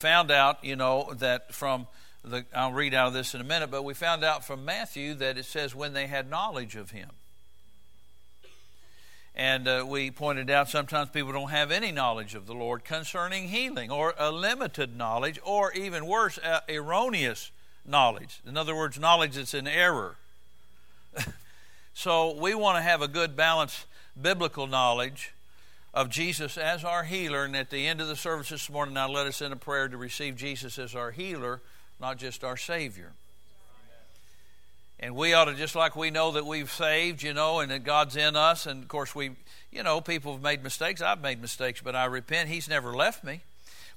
found out, you know, that from the, I'll read out of this in a minute, but we found out from Matthew that it says when they had knowledge of him. And uh, we pointed out sometimes people don't have any knowledge of the Lord concerning healing, or a limited knowledge, or even worse, uh, erroneous knowledge. In other words, knowledge that's in error. so we want to have a good, balanced biblical knowledge of Jesus as our healer. And at the end of the service this morning, now let us in a prayer to receive Jesus as our healer, not just our Savior. And we ought to, just like we know that we've saved, you know, and that God's in us. And of course, we, you know, people have made mistakes. I've made mistakes, but I repent. He's never left me.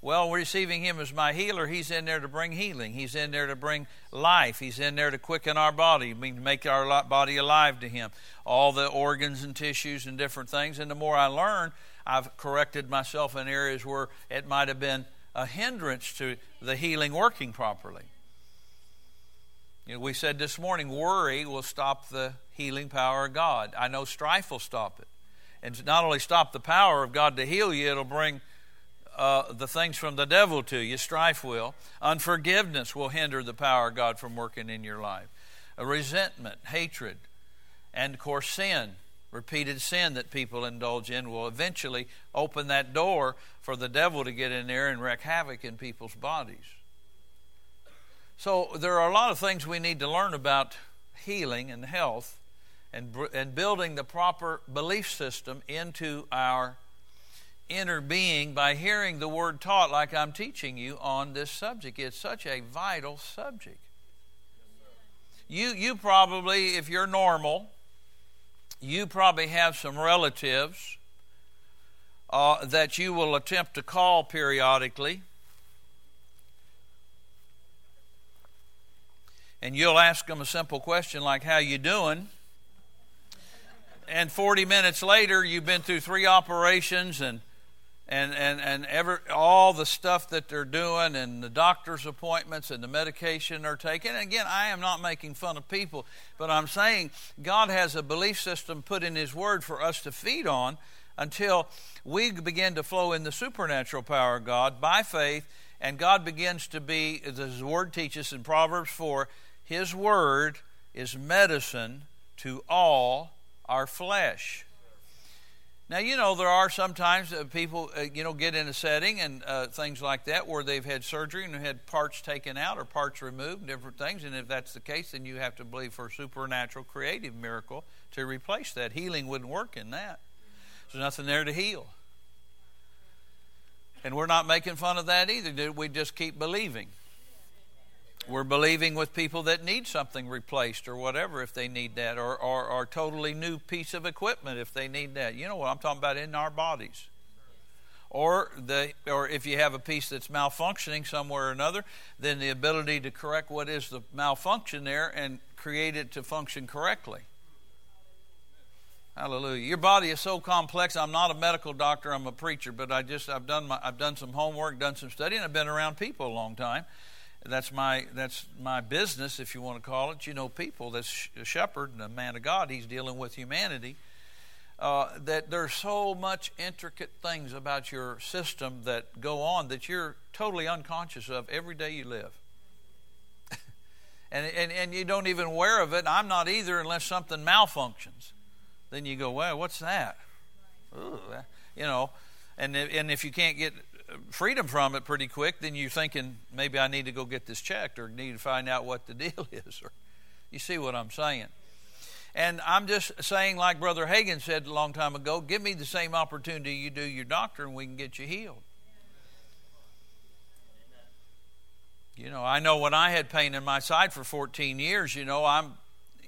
Well, receiving Him as my healer, He's in there to bring healing. He's in there to bring life. He's in there to quicken our body, mean to make our body alive to Him. All the organs and tissues and different things. And the more I learn, I've corrected myself in areas where it might have been a hindrance to the healing working properly. You know, we said this morning, worry will stop the healing power of God. I know strife will stop it. And not only stop the power of God to heal you, it'll bring uh, the things from the devil to you. Strife will. Unforgiveness will hinder the power of God from working in your life. A resentment, hatred, and of course sin, repeated sin that people indulge in will eventually open that door for the devil to get in there and wreak havoc in people's bodies. So there are a lot of things we need to learn about healing and health and, and building the proper belief system into our inner being by hearing the word taught like I'm teaching you on this subject. It's such a vital subject. You, you probably, if you're normal, you probably have some relatives uh, that you will attempt to call periodically. And you'll ask them a simple question like, How you doing? And 40 minutes later, you've been through three operations and and and and ever all the stuff that they're doing and the doctor's appointments and the medication they're taking. And again i am not making fun of people but i'm saying god has a belief system put in his word for us to feed on until we begin to flow in the supernatural power of god by faith and god begins to be as his word teaches in proverbs 4 his word is medicine to all our flesh now, you know, there are sometimes uh, people, uh, you know, get in a setting and uh, things like that where they've had surgery and had parts taken out or parts removed, different things. And if that's the case, then you have to believe for a supernatural creative miracle to replace that. Healing wouldn't work in that. There's nothing there to heal. And we're not making fun of that either. We just keep believing. We're believing with people that need something replaced or whatever if they need that, or, or, or totally new piece of equipment if they need that. You know what I'm talking about in our bodies. Or the or if you have a piece that's malfunctioning somewhere or another, then the ability to correct what is the malfunction there and create it to function correctly. Hallelujah. Your body is so complex. I'm not a medical doctor, I'm a preacher, but I just I've done my I've done some homework, done some study, and I've been around people a long time that's my that's my business, if you want to call it. You know, people. That's a shepherd and a man of God. He's dealing with humanity. Uh, that there's so much intricate things about your system that go on that you're totally unconscious of every day you live. and, and, and you don't even aware of it. I'm not either unless something malfunctions. Then you go, well, what's that? Ooh, you know, and, and if you can't get freedom from it pretty quick, then you're thinking maybe I need to go get this checked or need to find out what the deal is. Or you see what I'm saying? And I'm just saying, like Brother Hagin said a long time ago, give me the same opportunity you do your doctor, and we can get you healed. You know, I know when I had pain in my side for 14 years, you know, I'm,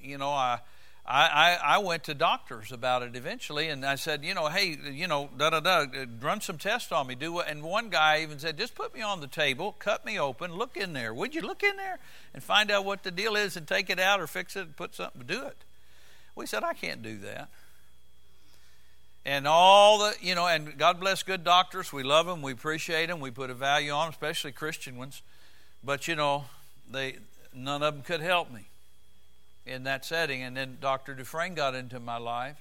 you know, I I, I, I, went to doctors about it eventually, and I said, you know, hey, you know, da da da, run some tests on me. Do what? And one guy even said, just put me on the table, cut me open, look in there. Would you look in there and find out what the deal is, and take it out or fix it, and put something, do it. We said, I can't do that. And all the, you know, and God bless good doctors. We love them, we appreciate them, we put a value on them, especially Christian ones. But you know, they none of them could help me in that setting. And then Dr. Dufresne got into my life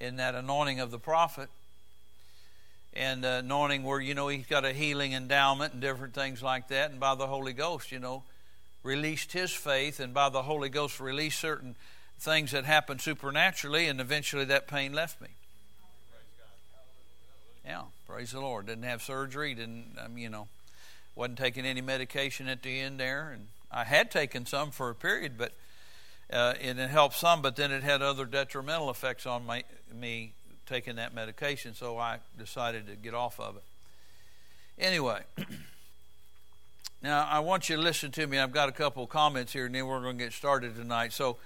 in that anointing of the prophet. and uh, anointing where you know he's got a healing endowment and different things like that and by the holy ghost you know released his faith and by the holy ghost released certain things that happened supernaturally and eventually that pain left me yeah praise the lord didn't have surgery didn't um, you know wasn't taking any medication at the end there and i had taken some for a period but uh, and it helped some but then it had other detrimental effects on my, me taking that medication, so I decided to get off of it. Anyway, now I want you to listen to me. I've got a couple of comments here, and then we're going to get started tonight. So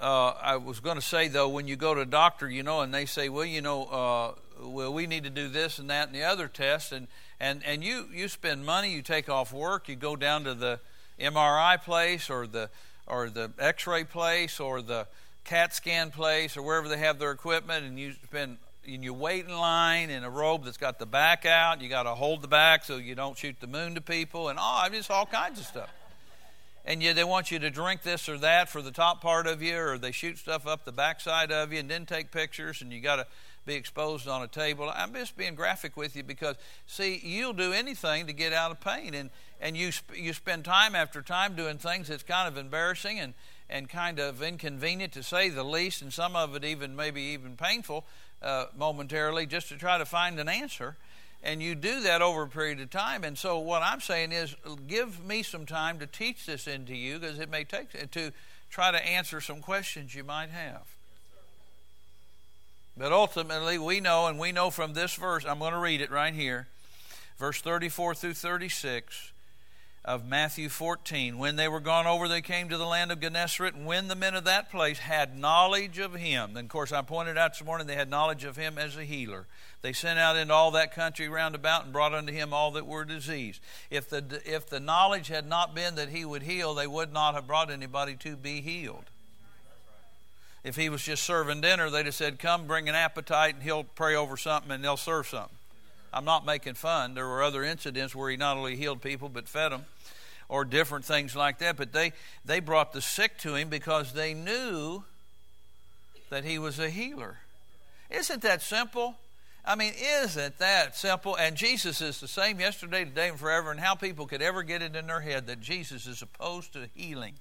uh, I was going to say though, when you go to a doctor, you know, and they say, well, you know, uh, well, we need to do this and that and the other test, and and and you you spend money, you take off work, you go down to the MRI place or the or the X-ray place or the CAT scan place or wherever they have their equipment, and you spend and you wait in line in a robe that's got the back out. You got to hold the back so you don't shoot the moon to people, and oh, I just all kinds of stuff. And you, they want you to drink this or that for the top part of you, or they shoot stuff up the backside of you, and then take pictures, and you got to be exposed on a table. I'm just being graphic with you because, see, you'll do anything to get out of pain, and and you sp- you spend time after time doing things that's kind of embarrassing and and kind of inconvenient to say the least, and some of it even maybe even painful uh, momentarily, just to try to find an answer. And you do that over a period of time. And so, what I'm saying is, give me some time to teach this into you because it may take to try to answer some questions you might have. But ultimately, we know, and we know from this verse, I'm going to read it right here, verse 34 through 36 of Matthew 14. When they were gone over, they came to the land of Gennesaret, and when the men of that place had knowledge of him, then of course I pointed out this morning they had knowledge of him as a healer. They sent out into all that country round about and brought unto him all that were diseased. If the, if the knowledge had not been that he would heal, they would not have brought anybody to be healed. If he was just serving dinner, they'd have said, Come, bring an appetite, and he'll pray over something, and they'll serve something. I'm not making fun. There were other incidents where he not only healed people but fed them or different things like that. But they, they brought the sick to him because they knew that he was a healer. Isn't that simple? I mean, isn't that simple? And Jesus is the same yesterday, today, and forever. And how people could ever get it in their head that Jesus is opposed to healing.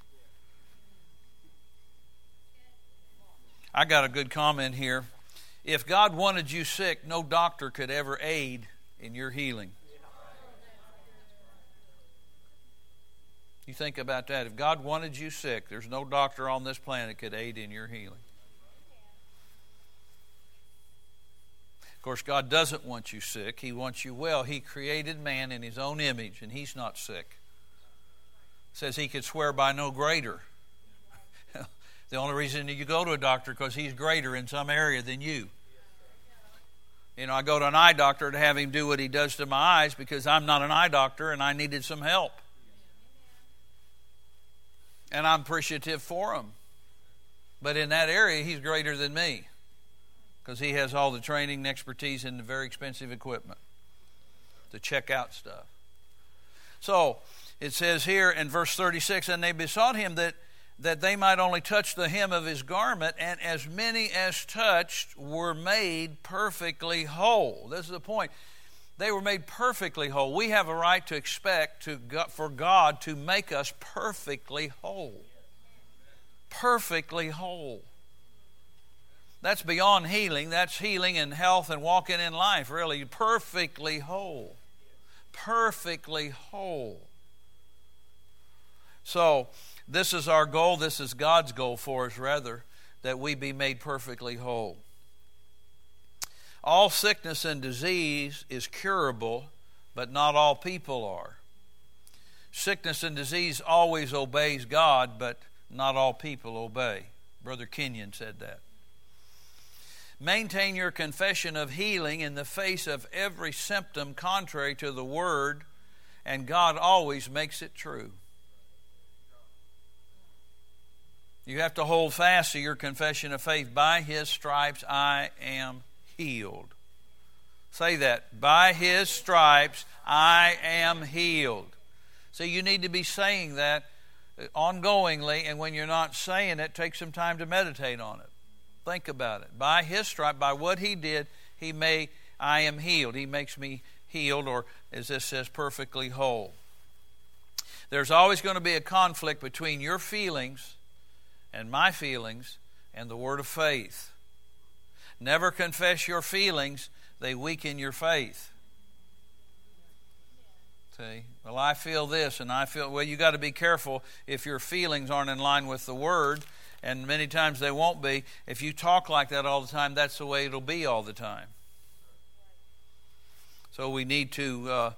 I got a good comment here. If God wanted you sick, no doctor could ever aid in your healing. You think about that. If God wanted you sick, there's no doctor on this planet could aid in your healing. Of course, God doesn't want you sick. He wants you well. He created man in his own image, and he's not sick. Says he could swear by no greater. The only reason you go to a doctor because he's greater in some area than you. You know, I go to an eye doctor to have him do what he does to my eyes because I'm not an eye doctor and I needed some help. And I'm appreciative for him. But in that area, he's greater than me because he has all the training and expertise and the very expensive equipment to check out stuff. So it says here in verse 36 and they besought him that that they might only touch the hem of his garment, and as many as touched were made perfectly whole. This is the point. They were made perfectly whole. We have a right to expect to, for God to make us perfectly whole. Perfectly whole. That's beyond healing. That's healing and health and walking in life, really. Perfectly whole. Perfectly whole. So, this is our goal. This is God's goal for us, rather, that we be made perfectly whole. All sickness and disease is curable, but not all people are. Sickness and disease always obeys God, but not all people obey. Brother Kenyon said that. Maintain your confession of healing in the face of every symptom contrary to the Word, and God always makes it true. You have to hold fast to your confession of faith. By his stripes I am healed. Say that. By his stripes I am healed. So you need to be saying that uh, ongoingly, and when you're not saying it, take some time to meditate on it. Think about it. By his stripe, by what he did, he may I am healed. He makes me healed, or as this says, perfectly whole. There's always going to be a conflict between your feelings and my feelings and the word of faith. Never confess your feelings, they weaken your faith. See? Well, I feel this, and I feel, well, you got to be careful if your feelings aren't in line with the word, and many times they won't be. If you talk like that all the time, that's the way it'll be all the time. So we need to. Uh,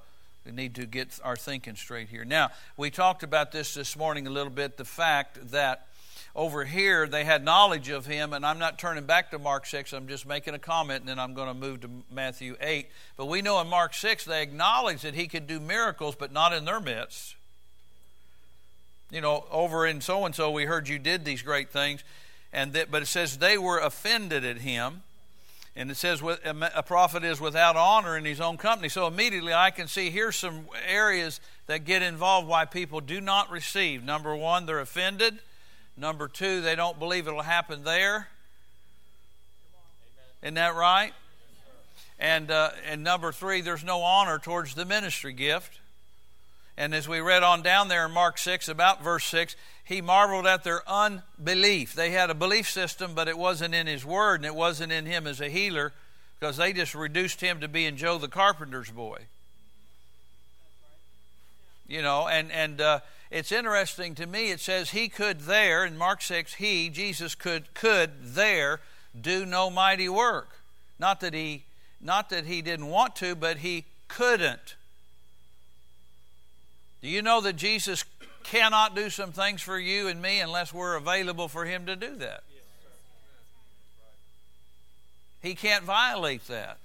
we need to get our thinking straight here. Now, we talked about this this morning a little bit the fact that over here they had knowledge of him, and I'm not turning back to Mark 6, I'm just making a comment, and then I'm going to move to Matthew 8. But we know in Mark 6 they acknowledged that he could do miracles, but not in their midst. You know, over in so and so, we heard you did these great things, and that, but it says they were offended at him. And it says a prophet is without honor in his own company. So immediately I can see here's some areas that get involved why people do not receive. Number one, they're offended. Number two, they don't believe it'll happen there. Isn't that right? And, uh, and number three, there's no honor towards the ministry gift. And as we read on down there in Mark 6, about verse 6, he marveled at their unbelief. They had a belief system, but it wasn't in his word and it wasn't in him as a healer because they just reduced him to being Joe the carpenter's boy. You know, and, and uh, it's interesting to me. It says he could there, in Mark 6, he, Jesus, could, could there do no mighty work. Not that he, not that he didn't want to, but he couldn't. Do you know that Jesus cannot do some things for you and me unless we're available for him to do that? He can't violate that.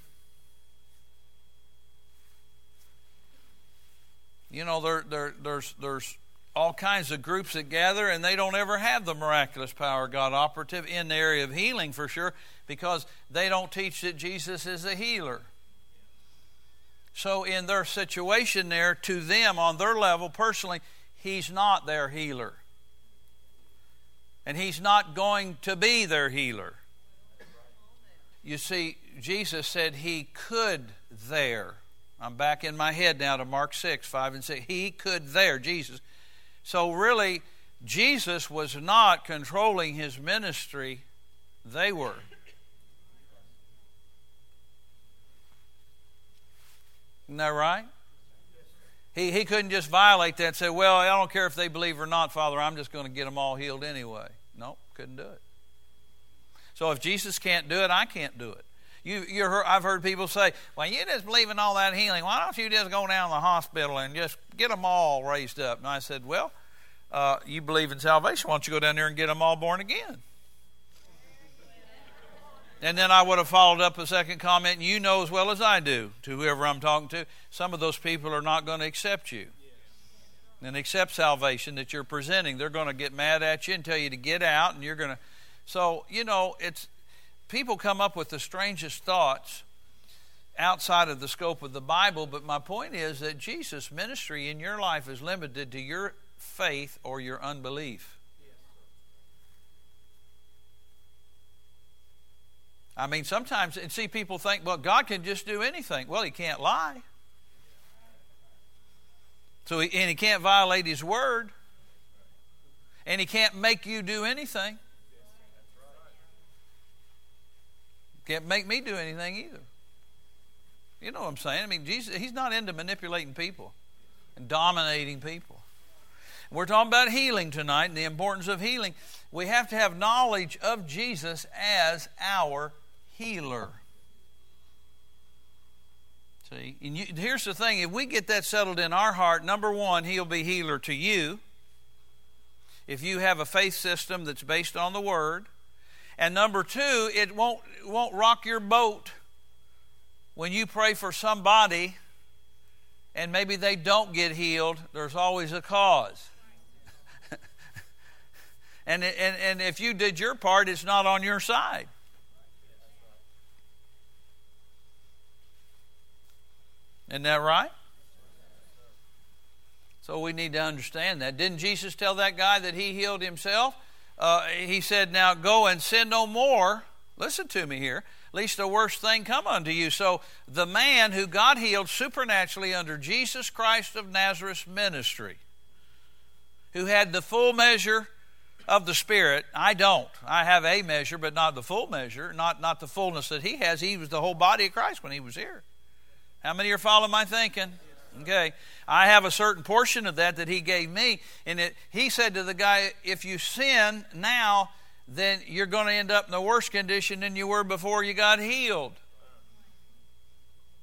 You know, there, there, there's, there's all kinds of groups that gather and they don't ever have the miraculous power of God operative in the area of healing for sure because they don't teach that Jesus is a healer. So, in their situation there, to them, on their level personally, He's not their healer. And He's not going to be their healer. You see, Jesus said He could there. I'm back in my head now to Mark 6, 5 and 6. He could there, Jesus so, really, Jesus was not controlling his ministry, they were. Isn't that right? He, he couldn't just violate that and say, Well, I don't care if they believe or not, Father, I'm just going to get them all healed anyway. No, nope, couldn't do it. So if Jesus can't do it, I can't do it. You, you heard, I've heard people say, well, you just believe in all that healing. Why don't you just go down to the hospital and just get them all raised up? And I said, well, uh, you believe in salvation. Why don't you go down there and get them all born again? And then I would have followed up a second comment. and You know as well as I do, to whoever I'm talking to, some of those people are not going to accept you and accept salvation that you're presenting. They're going to get mad at you and tell you to get out, and you're going to. So, you know, it's people come up with the strangest thoughts outside of the scope of the Bible, but my point is that Jesus' ministry in your life is limited to your faith or your unbelief. I mean, sometimes, and see, people think, well, God can just do anything. Well, He can't lie. So, he, and He can't violate His word. And He can't make you do anything. Can't make me do anything either. You know what I'm saying? I mean, Jesus, he's not into manipulating people and dominating people. We're talking about healing tonight and the importance of healing. We have to have knowledge of Jesus as our healer. See, and you, here's the thing if we get that settled in our heart, number one, He'll be healer to you. If you have a faith system that's based on the Word, and number two, it won't, won't rock your boat when you pray for somebody and maybe they don't get healed. There's always a cause. and, and, and if you did your part, it's not on your side. Isn't that right? So we need to understand that. Didn't Jesus tell that guy that he healed himself? Uh, he said, Now go and sin no more. Listen to me here. least the worst thing come unto you. So the man who God healed supernaturally under Jesus Christ of Nazareth's ministry, who had the full measure of the Spirit, I don't. I have a measure, but not the full measure, not, not the fullness that he has. He was the whole body of Christ when he was here. How many are following my thinking? Okay. I have a certain portion of that that he gave me. And it, he said to the guy, if you sin now, then you're going to end up in a worse condition than you were before you got healed.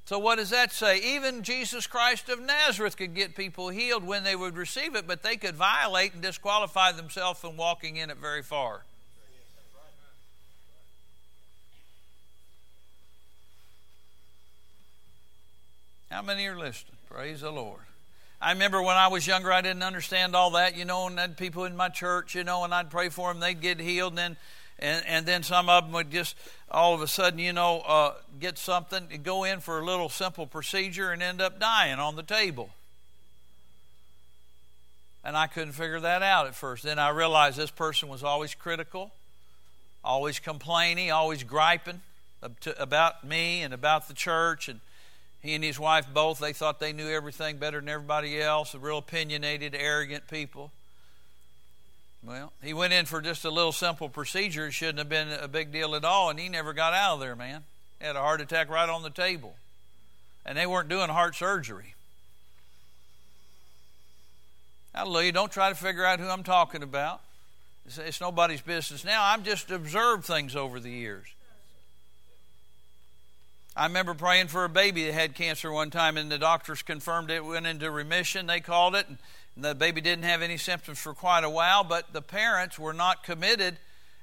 So, what does that say? Even Jesus Christ of Nazareth could get people healed when they would receive it, but they could violate and disqualify themselves from walking in it very far. How many are listening? Praise the Lord. I remember when I was younger, I didn't understand all that, you know, and people in my church, you know, and I'd pray for them, they'd get healed, and then, and, and then some of them would just all of a sudden, you know, uh, get something, go in for a little simple procedure and end up dying on the table. And I couldn't figure that out at first. Then I realized this person was always critical, always complaining, always griping about me and about the church and he and his wife both, they thought they knew everything better than everybody else, real opinionated, arrogant people. Well, he went in for just a little simple procedure. It shouldn't have been a big deal at all, and he never got out of there, man. He had a heart attack right on the table. And they weren't doing heart surgery. Hallelujah. Don't try to figure out who I'm talking about. It's, it's nobody's business now. I've just observed things over the years. I remember praying for a baby that had cancer one time, and the doctors confirmed it went into remission. They called it, and the baby didn't have any symptoms for quite a while, but the parents were not committed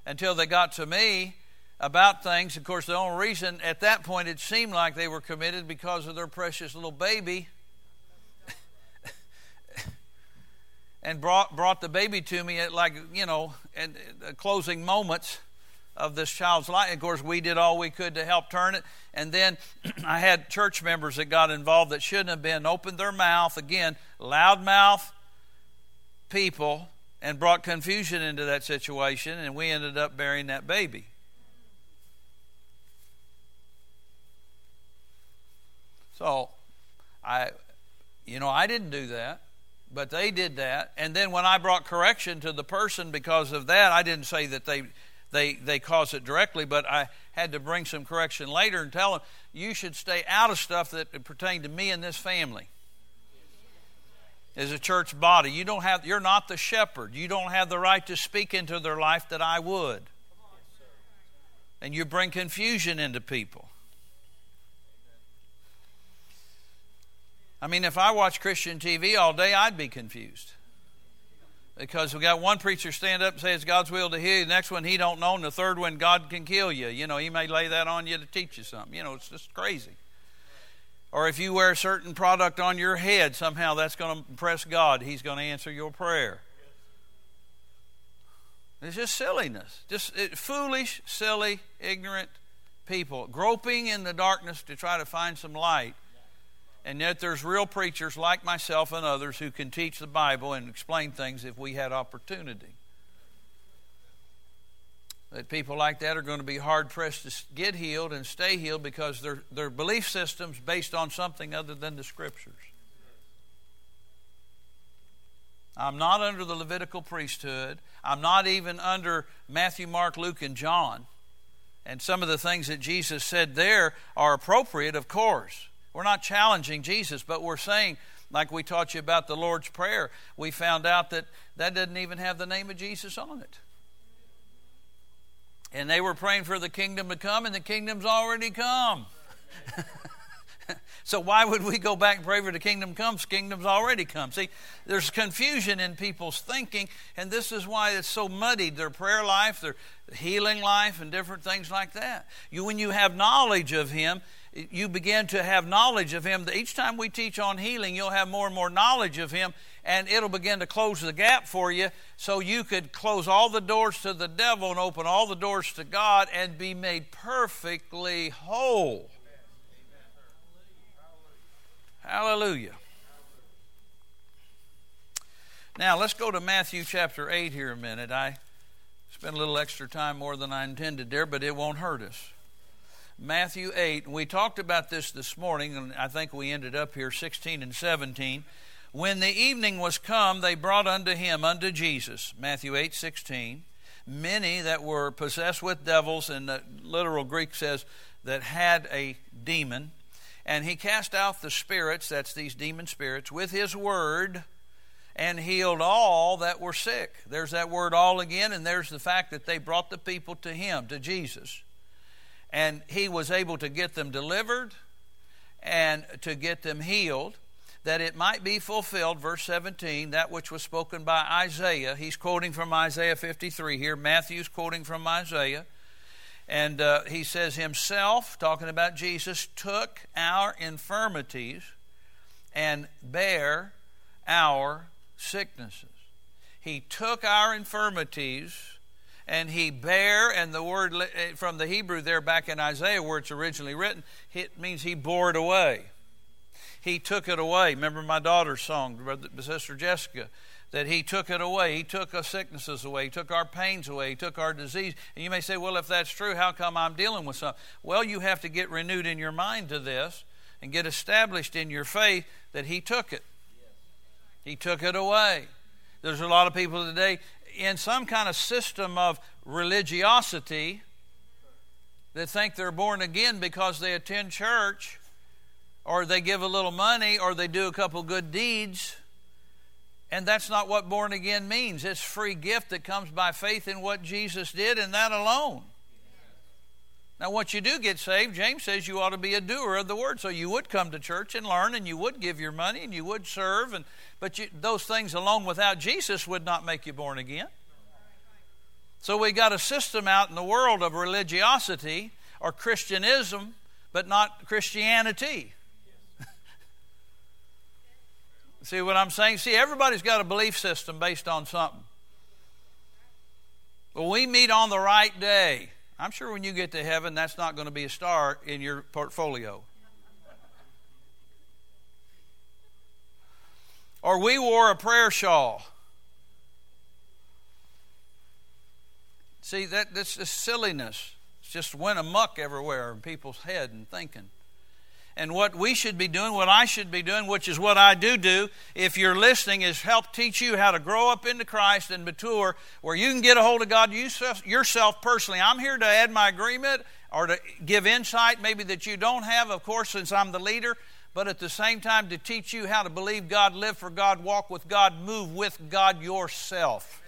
until they got to me about things. Of course, the only reason at that point it seemed like they were committed because of their precious little baby. and brought, brought the baby to me at like, you know, at, closing moments of this child's life. Of course, we did all we could to help turn it. And then I had church members that got involved that shouldn't have been, opened their mouth, again, loudmouth people, and brought confusion into that situation, and we ended up burying that baby. So, I, you know, I didn't do that, but they did that. And then when I brought correction to the person because of that, I didn't say that they they, they cause it directly, but I had to bring some correction later and tell them, you should stay out of stuff that pertain to me and this family. As a church body, you don't have, you're not the shepherd. You don't have the right to speak into their life that I would. And you bring confusion into people. I mean, if I watch Christian TV all day, I'd be confused. Because we got one preacher stand up and say it's God's will to heal you. The next one he don't know, and the third one God can kill you. You know, he may lay that on you to teach you something. You know, it's just crazy. Or if you wear a certain product on your head, somehow that's going to impress God. He's going to answer your prayer. It's just silliness. Just it, foolish, silly, ignorant people groping in the darkness to try to find some light and yet there's real preachers like myself and others who can teach the Bible and explain things if we had opportunity. That people like that are going to be hard pressed to get healed and stay healed because their, their belief system's based on something other than the Scriptures. I'm not under the Levitical priesthood. I'm not even under Matthew, Mark, Luke, and John. And some of the things that Jesus said there are appropriate, of course. We're not challenging Jesus, but we're saying, like we taught you about the Lord's Prayer, we found out that that doesn't even have the name of Jesus on it. And they were praying for the kingdom to come, and the kingdom's already come. so why would we go back and pray for the kingdom comes? Kingdom's already come. See, there's confusion in people's thinking, and this is why it's so muddied. Their prayer life, their healing life, and different things like that. You, when you have knowledge of Him, you begin to have knowledge of Him. Each time we teach on healing, you'll have more and more knowledge of Him, and it'll begin to close the gap for you so you could close all the doors to the devil and open all the doors to God and be made perfectly whole. Hallelujah. Now, let's go to Matthew chapter 8 here a minute. I spent a little extra time more than I intended there, but it won't hurt us. Matthew 8. We talked about this this morning, and I think we ended up here 16 and 17. When the evening was come, they brought unto him, unto Jesus, Matthew 8, 16, many that were possessed with devils, and the literal Greek says that had a demon. And he cast out the spirits, that's these demon spirits, with his word and healed all that were sick. There's that word all again, and there's the fact that they brought the people to him, to Jesus. And he was able to get them delivered and to get them healed, that it might be fulfilled, verse 17, that which was spoken by Isaiah. He's quoting from Isaiah 53 here. Matthew's quoting from Isaiah. And uh, he says, Himself, talking about Jesus, took our infirmities and bare our sicknesses. He took our infirmities and he bare, and the word eh, from the Hebrew there back in Isaiah where it's originally written, it means he bore it away. He took it away. Remember my daughter's song, Sister Jessica, that he took it away. He took our sicknesses away. He took our pains away. He took our disease. And you may say, well, if that's true, how come I'm dealing with something? Well, you have to get renewed in your mind to this and get established in your faith that he took it. He took it away. There's a lot of people today in some kind of system of religiosity that think they're born again because they attend church or they give a little money or they do a couple good deeds. And that's not what born again means. It's free gift that comes by faith in what Jesus did and that alone. Now, once you do get saved, James says you ought to be a doer of the word. So you would come to church and learn, and you would give your money, and you would serve, and but you, those things alone without Jesus would not make you born again. So we got a system out in the world of religiosity or Christianism, but not Christianity. See what I'm saying? See, everybody's got a belief system based on something. But we meet on the right day. I'm sure when you get to heaven, that's not going to be a star in your portfolio. Or we wore a prayer shawl. See, that, this is silliness. It's just went amuck everywhere in people's head and thinking. And what we should be doing, what I should be doing, which is what I do do, if you're listening, is help teach you how to grow up into Christ and mature where you can get a hold of God yourself personally. I'm here to add my agreement or to give insight maybe that you don't have, of course, since I'm the leader, but at the same time to teach you how to believe God, live for God, walk with God, move with God yourself.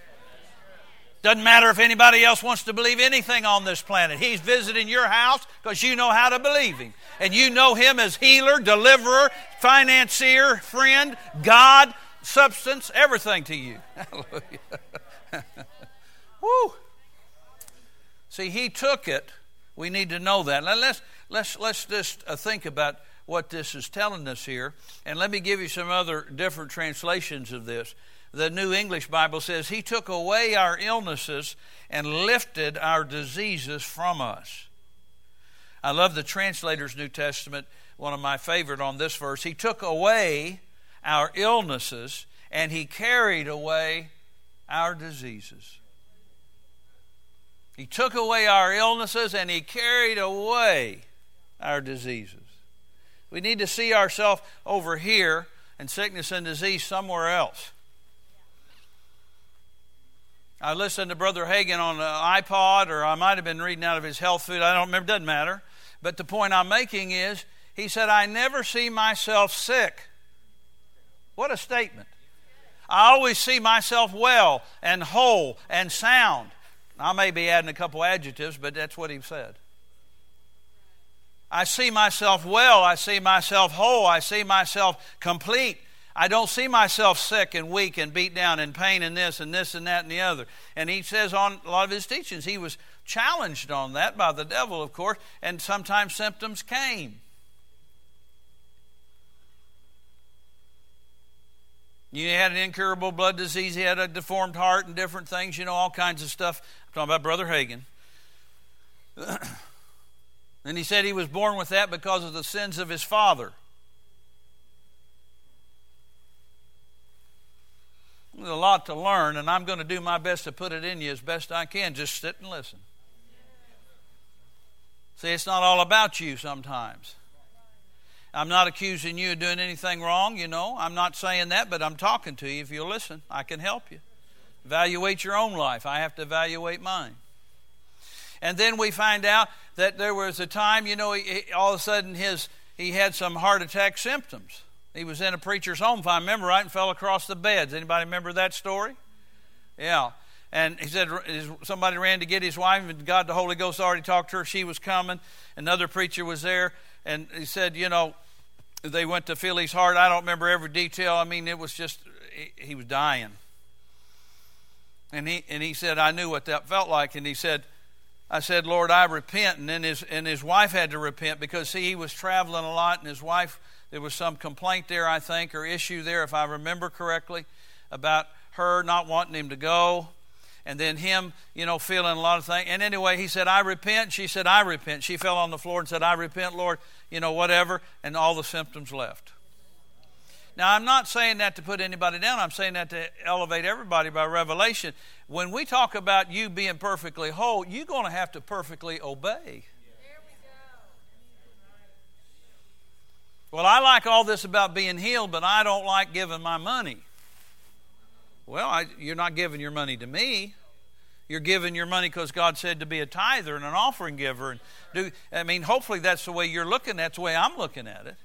Doesn't matter if anybody else wants to believe anything on this planet. He's visiting your house because you know how to believe Him. And you know Him as healer, deliverer, financier, friend, God, substance, everything to you. Hallelujah. Woo. See, He took it. We need to know that. Now let's, let's, let's just uh, think about what this is telling us here. And let me give you some other different translations of this the New English Bible says, He took away our illnesses and lifted our diseases from us. I love the translator's New Testament, one of my favorite on this verse. He took away our illnesses and He carried away our diseases. He took away our illnesses and He carried away our diseases. We need to see ourselves over here and sickness and disease somewhere else. I listened to Brother Hagin on an iPod, or I might have been reading out of his health food. I don't remember, doesn't matter. But the point I'm making is, he said, I never see myself sick. What a statement. I always see myself well and whole and sound. I may be adding a couple adjectives, but that's what he said. I see myself well. I see myself whole. I see myself complete. I don't see myself sick and weak and beat down and pain and this and this and that and the other. And he says on a lot of his teachings, he was challenged on that by the devil, of course, and sometimes symptoms came. You had an incurable blood disease, he had a deformed heart and different things, you know, all kinds of stuff. I'm talking about Brother Hagin. and he said he was born with that because of the sins of his father. There's a lot to learn, and I'm going to do my best to put it in you as best I can. Just sit and listen. See, it's not all about you sometimes. I'm not accusing you of doing anything wrong, you know. I'm not saying that, but I'm talking to you. If you'll listen, I can help you. Evaluate your own life. I have to evaluate mine. And then we find out that there was a time, you know, he, all of a sudden his he had some heart attack symptoms. He was in a preacher's home, if I remember right, and fell across the beds. Anybody remember that story? Yeah. And he said somebody ran to get his wife, and God, the Holy Ghost, already talked to her. She was coming. Another preacher was there, and he said, you know, they went to feel his heart. I don't remember every detail. I mean, it was just he, he was dying. And he and he said, I knew what that felt like. And he said, I said, Lord, I repent. And then his and his wife had to repent because see, he was traveling a lot, and his wife there was some complaint there, I think, or issue there, if I remember correctly, about her not wanting him to go and then him, you know, feeling a lot of things. And anyway, he said, I repent. She said, I repent. She fell on the floor and said, I repent, Lord, you know, whatever. And all the symptoms left. Now, I'm not saying that to put anybody down. I'm saying that to elevate everybody by revelation. When we talk about you being perfectly whole, you're going to have to perfectly obey. Well, I like all this about being healed, but I don't like giving my money. Well, I, you're not giving your money to me. You're giving your money because God said to be a tither and an offering giver. And do I mean, hopefully that's the way you're looking. That's the way I'm looking at it.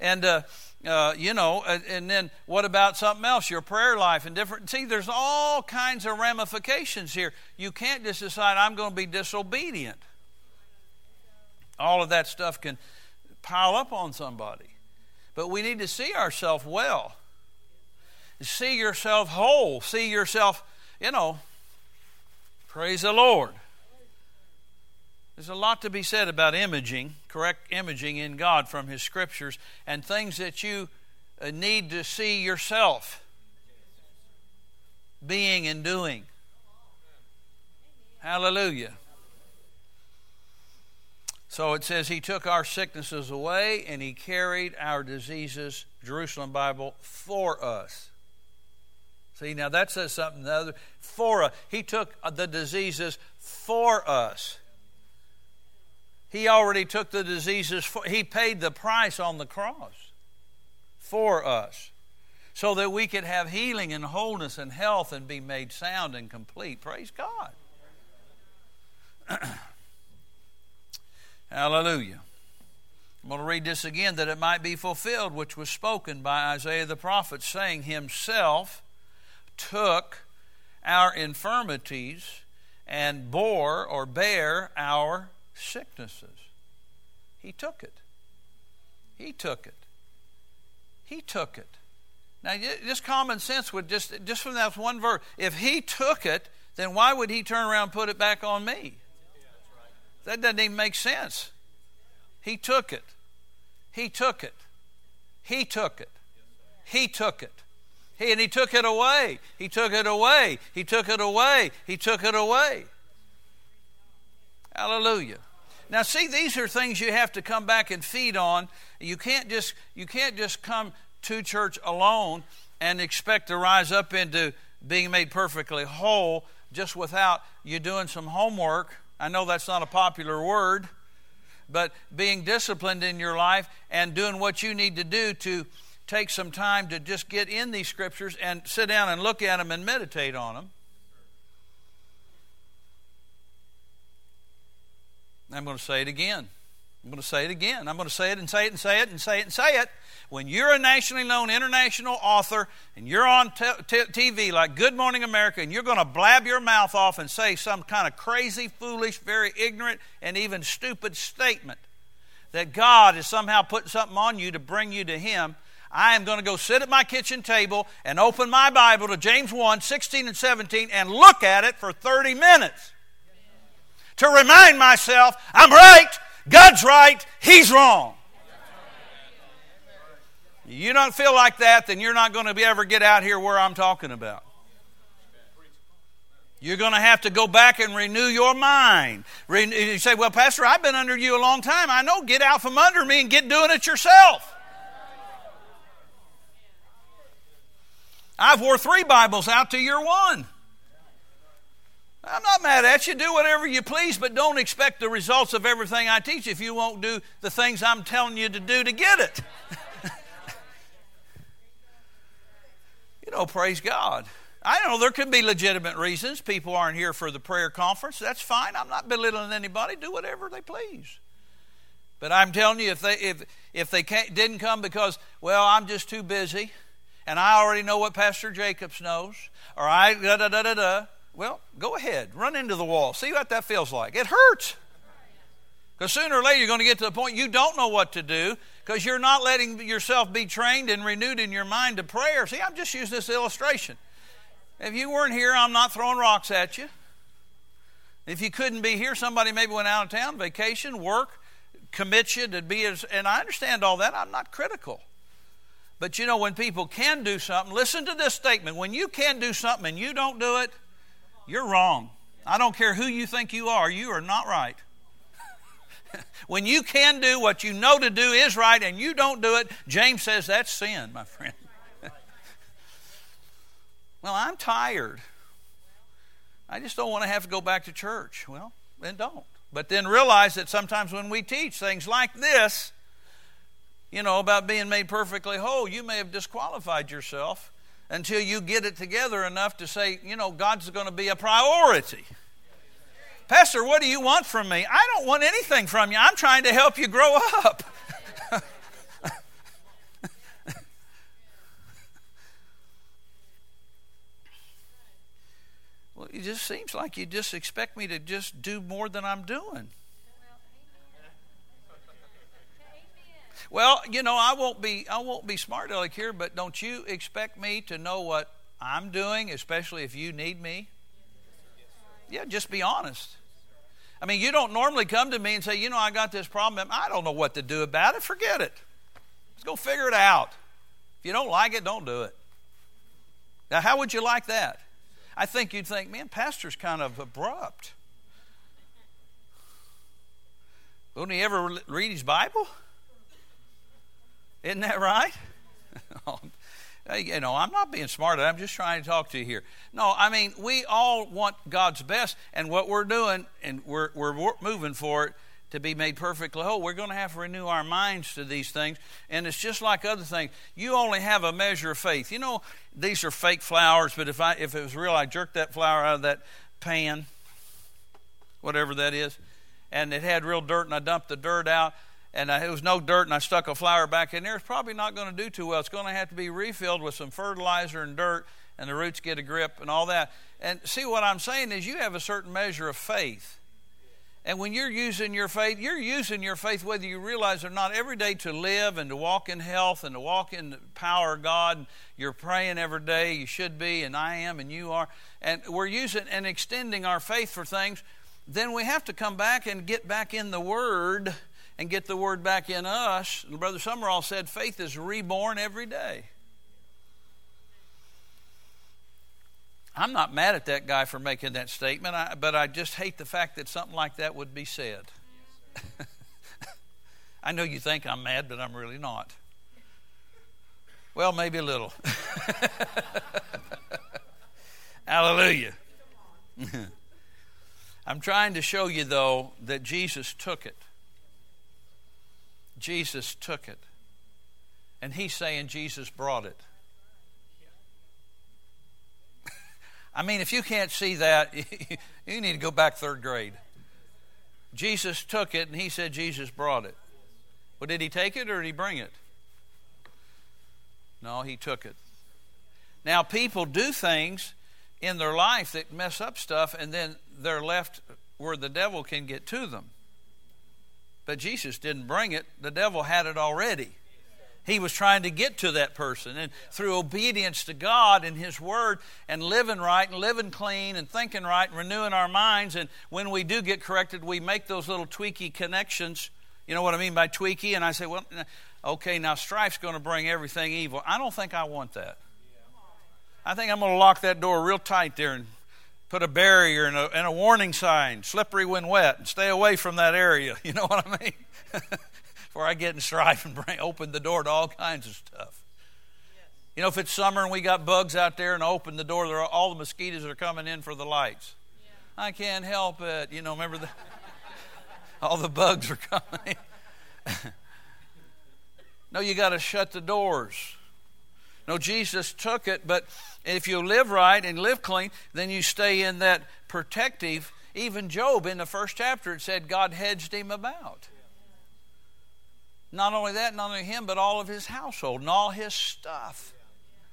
And uh, uh, you know, and then what about something else? Your prayer life and different. See, there's all kinds of ramifications here. You can't just decide I'm going to be disobedient. All of that stuff can pile up on somebody. But we need to see ourselves well see yourself whole, see yourself, you know, praise the Lord. There's a lot to be said about imaging, correct imaging in God from His scriptures, and things that you uh, need to see yourself being and doing. Hallelujah. So it says, He took our sicknesses away and He carried our diseases, Jerusalem Bible, for us. See, now that says something the other for us. He took uh, the diseases for us. He already took the diseases for, he paid the price on the cross for us so that we could have healing and wholeness and health and be made sound and complete. Praise God. Hallelujah. I'm going to read this again that it might be fulfilled, which was spoken by Isaiah the prophet, saying, Himself took our infirmities and bore or bear our sicknesses. He took it. He took it. He took it. Now, just common sense would just, just from that one verse, if he took it, then why would he turn around and put it back on me? That doesn't even make sense. He took it. He took it. He took it. He took it. He, and he took it away. He took it away. He took it away. He took it away. Hallelujah. Now see these are things you have to come back and feed on. You can't just you can't just come to church alone and expect to rise up into being made perfectly whole just without you doing some homework. I know that's not a popular word, but being disciplined in your life and doing what you need to do to take some time to just get in these scriptures and sit down and look at them and meditate on them. I'm going to say it again. I'm going to say it again. I'm going to say it and say it and say it and say it and say it. When you're a nationally known international author and you're on t- t- TV like Good Morning America and you're going to blab your mouth off and say some kind of crazy, foolish, very ignorant, and even stupid statement that God is somehow putting something on you to bring you to Him, I am going to go sit at my kitchen table and open my Bible to James 1 16 and 17 and look at it for 30 minutes to remind myself I'm right, God's right, He's wrong. You don't feel like that, then you're not going to be ever get out here where I'm talking about. You're going to have to go back and renew your mind. You say, Well, Pastor, I've been under you a long time. I know. Get out from under me and get doing it yourself. I've wore three Bibles out to your one. I'm not mad at you. Do whatever you please, but don't expect the results of everything I teach if you won't do the things I'm telling you to do to get it. you know, praise God. I know there could be legitimate reasons people aren't here for the prayer conference. That's fine. I'm not belittling anybody. Do whatever they please. But I'm telling you, if they if if they didn't come because well, I'm just too busy, and I already know what Pastor Jacobs knows, or I da da da da da. Well, go ahead, run into the wall. See what that feels like. It hurts. Because sooner or later you're going to get to the point you don't know what to do because you're not letting yourself be trained and renewed in your mind to prayer. See, I'm just using this illustration. If you weren't here, I'm not throwing rocks at you. If you couldn't be here, somebody maybe went out of town, vacation, work, commit you to be as, and I understand all that. I'm not critical. But you know, when people can do something, listen to this statement. When you can do something and you don't do it, you're wrong. I don't care who you think you are, you are not right. when you can do what you know to do is right and you don't do it, James says that's sin, my friend. Well, I'm tired. I just don't want to have to go back to church. Well, then don't. But then realize that sometimes when we teach things like this, you know, about being made perfectly whole, you may have disqualified yourself until you get it together enough to say, you know, God's going to be a priority. Pastor, what do you want from me? I don't want anything from you. I'm trying to help you grow up. Well, it just seems like you just expect me to just do more than I'm doing. Well, you know, I won't be I won't be smart like here, but don't you expect me to know what I'm doing, especially if you need me? Yeah, just be honest. I mean, you don't normally come to me and say, you know, I got this problem. I don't know what to do about it. Forget it. Let's go figure it out. If you don't like it, don't do it. Now, how would you like that? I think you'd think, man, pastor's kind of abrupt. Won't he ever read his Bible? Isn't that right? Oh, you know, I'm not being smart. I'm just trying to talk to you here. No, I mean, we all want God's best, and what we're doing, and we're, we're moving for it, to be made perfectly whole. We're going to have to renew our minds to these things. And it's just like other things. You only have a measure of faith. You know, these are fake flowers, but if I if it was real, I jerked that flower out of that pan, whatever that is, and it had real dirt, and I dumped the dirt out. And it was no dirt, and I stuck a flower back in there. It's probably not going to do too well. It's going to have to be refilled with some fertilizer and dirt, and the roots get a grip and all that. And see, what I'm saying is, you have a certain measure of faith and when you're using your faith, you're using your faith whether you realize or not every day to live and to walk in health and to walk in the power of God. You're praying every day, you should be, and I am, and you are. And we're using and extending our faith for things. Then we have to come back and get back in the Word and get the Word back in us. Brother Sumrall said faith is reborn every day. I'm not mad at that guy for making that statement, I, but I just hate the fact that something like that would be said. I know you think I'm mad, but I'm really not. Well, maybe a little. Hallelujah. I'm trying to show you, though, that Jesus took it. Jesus took it. And he's saying Jesus brought it. I mean, if you can't see that, you need to go back third grade. Jesus took it and he said Jesus brought it. Well, did he take it or did he bring it? No, he took it. Now, people do things in their life that mess up stuff and then they're left where the devil can get to them. But Jesus didn't bring it, the devil had it already. He was trying to get to that person. And through obedience to God and His Word and living right and living clean and thinking right and renewing our minds, and when we do get corrected, we make those little tweaky connections. You know what I mean by tweaky? And I say, well, okay, now strife's going to bring everything evil. I don't think I want that. I think I'm going to lock that door real tight there and put a barrier and a, and a warning sign, slippery when wet, and stay away from that area. You know what I mean? before I get in strife and bring, open the door to all kinds of stuff. You know, if it's summer and we got bugs out there and open the door, all the mosquitoes are coming in for the lights. Yeah. I can't help it. You know, remember the all the bugs are coming. no, you got to shut the doors. No, Jesus took it, but if you live right and live clean, then you stay in that protective. Even Job in the first chapter, it said God hedged him about. Not only that, not only him, but all of his household and all his stuff.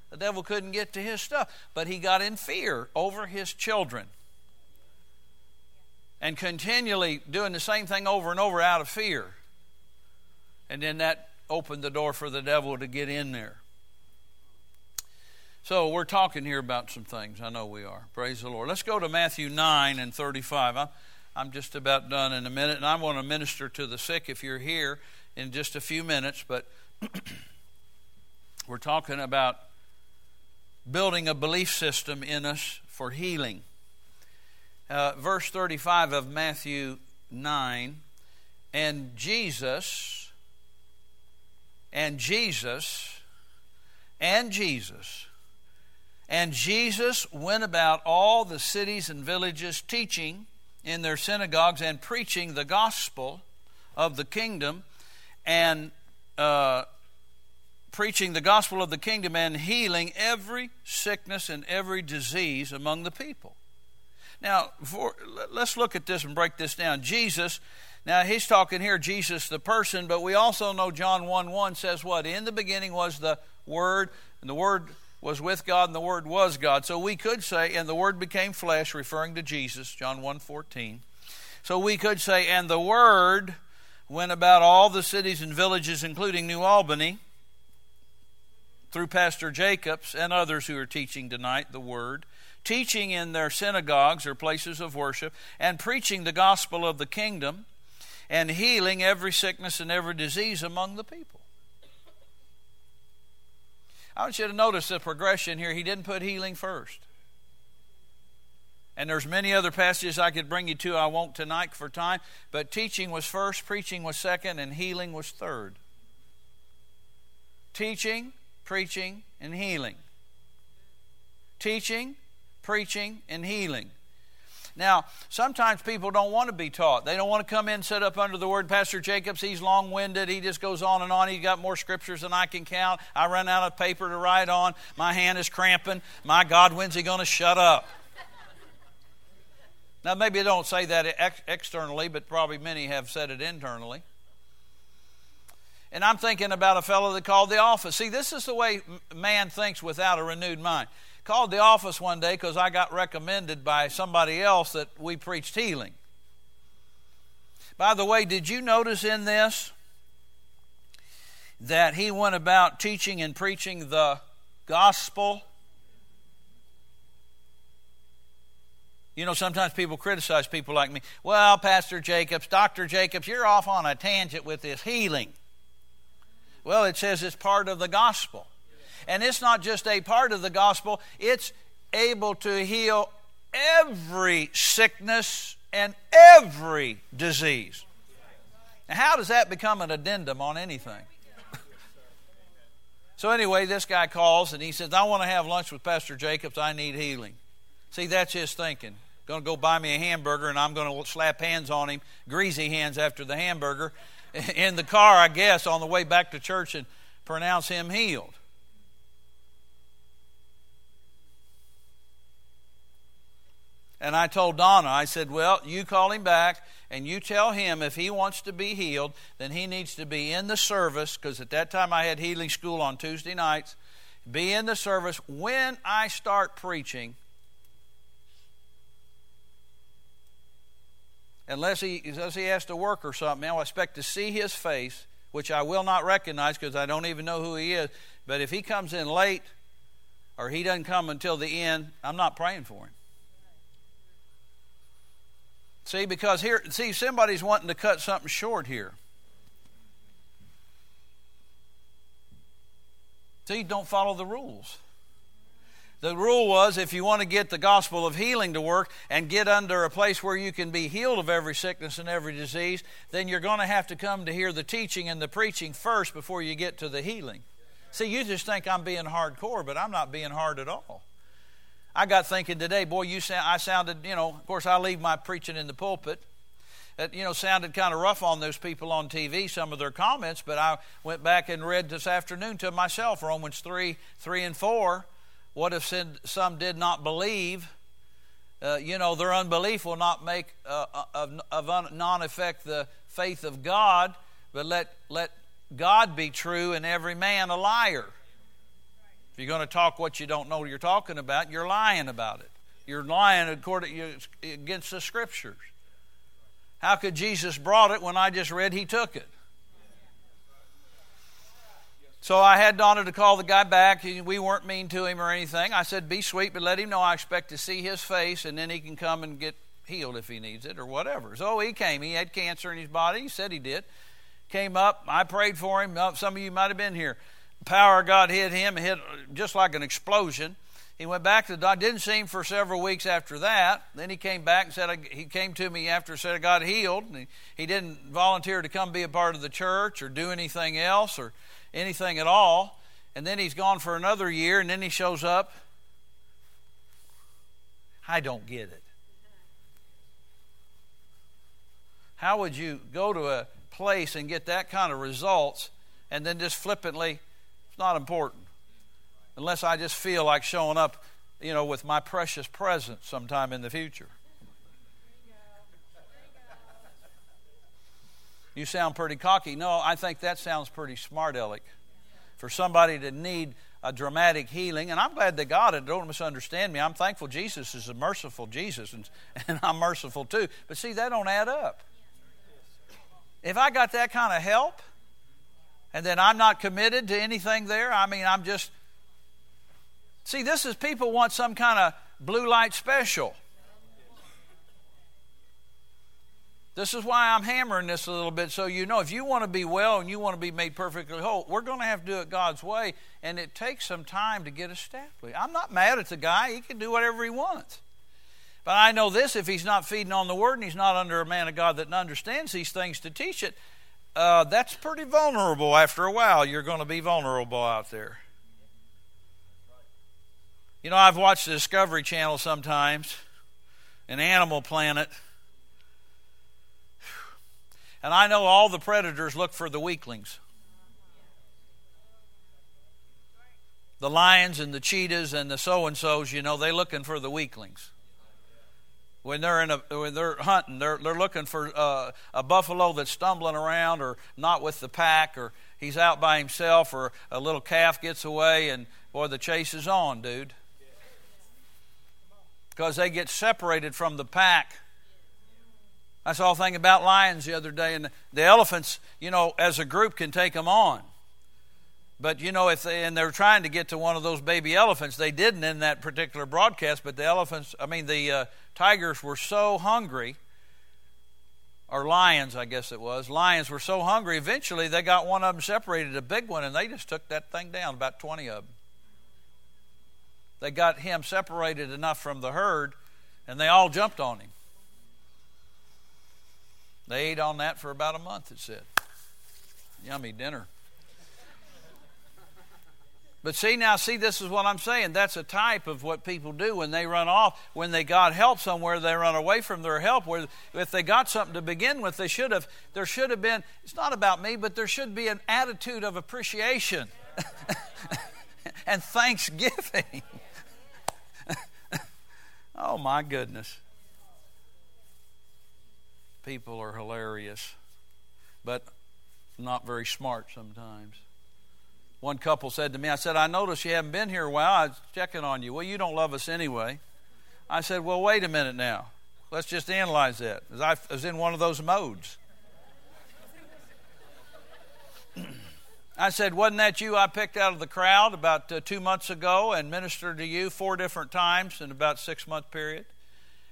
The devil couldn't get to his stuff, but he got in fear over his children. And continually doing the same thing over and over out of fear. And then that opened the door for the devil to get in there. So we're talking here about some things. I know we are. Praise the Lord. Let's go to Matthew 9 and 35. I'm, just about done in a minute, and I want to minister to the sick if you're here in just a few minutes, but we're talking about building a belief system in us for healing. Uh, verse 35 of Matthew 9 and Jesus, and Jesus, and Jesus, and Jesus went about all the cities and villages teaching in their synagogues and preaching the gospel of the kingdom and uh, preaching the gospel of the kingdom and healing every sickness and every disease among the people. Now, for, let's look at this and break this down. Jesus, now he's talking here, Jesus the person, but we also know John 1 1 says what? In the beginning was the Word, and the Word was with God, and the Word was God. So we could say, and the Word became flesh, referring to Jesus, John 1 14. So we could say, and the Word went about all the cities and villages, including New Albany through Pastor Jacobs and others who are teaching tonight the Word, teaching in their synagogues or places of worship, and preaching the gospel of the kingdom, and healing every sickness and every disease among the people. I want you to notice the progression here. He didn't put healing first. And there's many other passages I could bring you to. I won't tonight for time. But teaching was first, preaching was second, and healing was third. Teaching, preaching, and healing. Teaching, preaching, and healing. Now, sometimes people don't want to be taught. They don't want to come in, sit up under the word. Pastor Jacobs, he's long winded. He just goes on and on. He's got more scriptures than I can count. I run out of paper to write on. My hand is cramping. My God, when's he going to shut up? Now, maybe I don't say that ex- externally, but probably many have said it internally. And I'm thinking about a fellow that called the office. See, this is the way man thinks without a renewed mind. Called the office one day because I got recommended by somebody else that we preached healing. By the way, did you notice in this that he went about teaching and preaching the gospel? You know, sometimes people criticize people like me. Well, Pastor Jacobs, Dr. Jacobs, you're off on a tangent with this healing. Well, it says it's part of the gospel. And it's not just a part of the gospel, it's able to heal every sickness and every disease. Now, how does that become an addendum on anything? so, anyway, this guy calls and he says, I want to have lunch with Pastor Jacobs. I need healing. See, that's his thinking. Going to go buy me a hamburger and I'm going to slap hands on him, greasy hands after the hamburger, in the car, I guess, on the way back to church and pronounce him healed. And I told Donna, I said, Well, you call him back and you tell him if he wants to be healed, then he needs to be in the service, because at that time I had healing school on Tuesday nights. Be in the service when I start preaching unless he, unless he has to work or something, I'll expect to see his face, which I will not recognize because I don't even know who he is. But if he comes in late or he doesn't come until the end, I'm not praying for him. See, because here, see, somebody's wanting to cut something short here. See, don't follow the rules. The rule was if you want to get the gospel of healing to work and get under a place where you can be healed of every sickness and every disease, then you're going to have to come to hear the teaching and the preaching first before you get to the healing. See, you just think I'm being hardcore, but I'm not being hard at all. I got thinking today, boy, you sound, I sounded, you know, of course, I leave my preaching in the pulpit. It, you know, sounded kind of rough on those people on TV, some of their comments, but I went back and read this afternoon to myself Romans 3 3 and 4. What if some did not believe? Uh, you know, their unbelief will not make, uh, uh of, of non affect the faith of God, but let, let God be true and every man a liar. You're going to talk what you don't know you're talking about, you're lying about it. You're lying according against the scriptures. How could Jesus brought it when I just read he took it? So I had Donna to call the guy back. We weren't mean to him or anything. I said, "Be sweet, but let him know I expect to see his face, and then he can come and get healed if he needs it or whatever." So he came. He had cancer in his body. He said he did. Came up. I prayed for him. Some of you might have been here power of God hit him, hit just like an explosion. He went back to the doctor. Didn't see him for several weeks after that. Then he came back and said, he came to me after said I got healed. He, he didn't volunteer to come be a part of the church or do anything else or anything at all. And then he's gone for another year, and then he shows up. I don't get it. How would you go to a place and get that kind of results and then just flippantly not important. Unless I just feel like showing up, you know, with my precious presence sometime in the future. You sound pretty cocky. No, I think that sounds pretty smart Alec. For somebody to need a dramatic healing, and I'm glad they got it. Don't misunderstand me. I'm thankful Jesus is a merciful Jesus, and, and I'm merciful too. But see, that don't add up. If I got that kind of help, and then I'm not committed to anything there. I mean, I'm just. See, this is people want some kind of blue light special. This is why I'm hammering this a little bit so you know if you want to be well and you want to be made perfectly whole, we're going to have to do it God's way, and it takes some time to get established. I'm not mad at the guy, he can do whatever he wants. But I know this if he's not feeding on the word and he's not under a man of God that understands these things to teach it, uh, that's pretty vulnerable. After a while, you're going to be vulnerable out there. You know, I've watched the Discovery Channel sometimes, an Animal Planet, and I know all the predators look for the weaklings. The lions and the cheetahs and the so and so's, you know, they're looking for the weaklings when they're in a when they're hunting they're they're looking for uh, a buffalo that's stumbling around or not with the pack or he's out by himself or a little calf gets away and boy the chase is on dude. Because they get separated from the pack. I saw a thing about lions the other day and the elephants you know as a group can take them on but you know, if they, and they're trying to get to one of those baby elephants, they didn't in that particular broadcast. But the elephants, I mean, the uh, tigers were so hungry, or lions, I guess it was. Lions were so hungry. Eventually, they got one of them separated, a big one, and they just took that thing down. About twenty of them. They got him separated enough from the herd, and they all jumped on him. They ate on that for about a month. It said, "Yummy dinner." But see, now, see, this is what I'm saying. That's a type of what people do when they run off. When they got help somewhere, they run away from their help. Where if they got something to begin with, they should have. There should have been. It's not about me, but there should be an attitude of appreciation and thanksgiving. oh my goodness, people are hilarious, but not very smart sometimes. One couple said to me, I said, I noticed you haven't been here a while. I was checking on you. Well, you don't love us anyway. I said, Well, wait a minute now. Let's just analyze that. I was in one of those modes. I said, Wasn't that you I picked out of the crowd about uh, two months ago and ministered to you four different times in about six month period?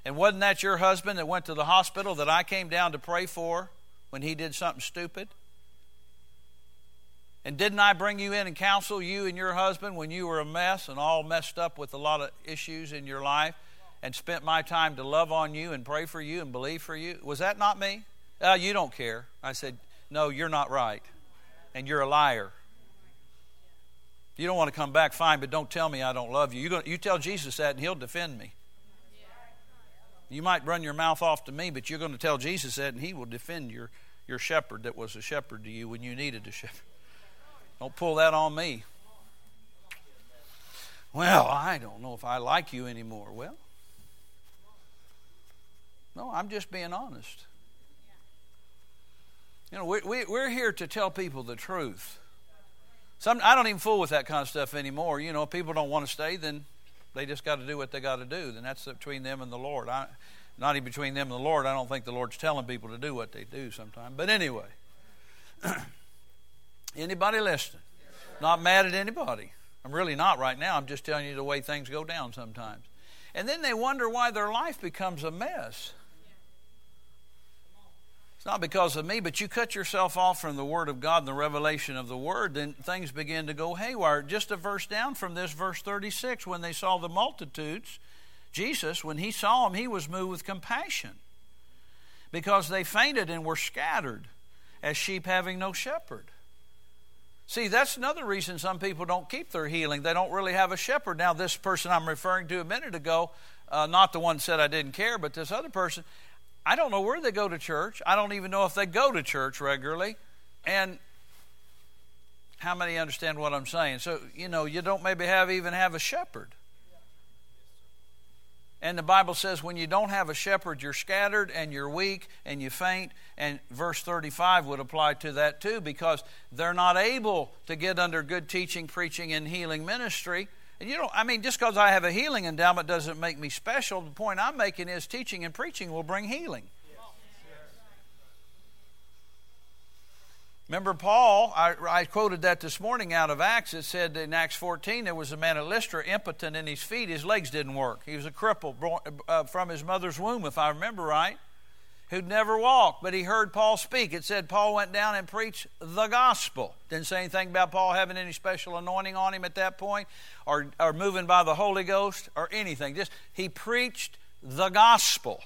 And wasn't that your husband that went to the hospital that I came down to pray for when he did something stupid? And didn't I bring you in and counsel you and your husband when you were a mess and all messed up with a lot of issues in your life and spent my time to love on you and pray for you and believe for you? Was that not me? Uh, you don't care. I said, No, you're not right. And you're a liar. You don't want to come back, fine, but don't tell me I don't love you. You, you tell Jesus that, and He'll defend me. You might run your mouth off to me, but you're going to tell Jesus that, and He will defend your, your shepherd that was a shepherd to you when you needed a shepherd. Don't pull that on me. Well, I don't know if I like you anymore. Well, no, I'm just being honest. You know, we, we, we're here to tell people the truth. Some, I don't even fool with that kind of stuff anymore. You know, if people don't want to stay, then they just got to do what they got to do. Then that's between them and the Lord. I, not even between them and the Lord. I don't think the Lord's telling people to do what they do sometimes. But anyway, anybody listening? Not mad at anybody. I'm really not right now. I'm just telling you the way things go down sometimes. And then they wonder why their life becomes a mess. It's not because of me, but you cut yourself off from the Word of God and the revelation of the Word, then things begin to go haywire. Just a verse down from this, verse 36, when they saw the multitudes, Jesus, when he saw them, he was moved with compassion because they fainted and were scattered as sheep having no shepherd. See, that's another reason some people don't keep their healing. They don't really have a shepherd. Now, this person I'm referring to a minute ago, uh, not the one said I didn't care, but this other person, I don't know where they go to church. I don't even know if they go to church regularly. And how many understand what I'm saying? So, you know, you don't maybe have even have a shepherd. And the Bible says when you don't have a shepherd, you're scattered and you're weak and you faint. And verse 35 would apply to that too because they're not able to get under good teaching, preaching, and healing ministry and you know, I mean, just because I have a healing endowment doesn't make me special. The point I'm making is teaching and preaching will bring healing. Remember Paul, I, I, quoted that this morning out of Acts. It said in Acts 14 there was a man at Lystra, impotent in his feet. His legs didn't work. He was a cripple uh, from his mother's womb, if I remember right who'd never walked, but he heard Paul speak. It said Paul went down and preached the gospel. Didn't say anything about Paul having any special anointing on him at that point or, or moving by the Holy Ghost or anything. Just he preached the gospel.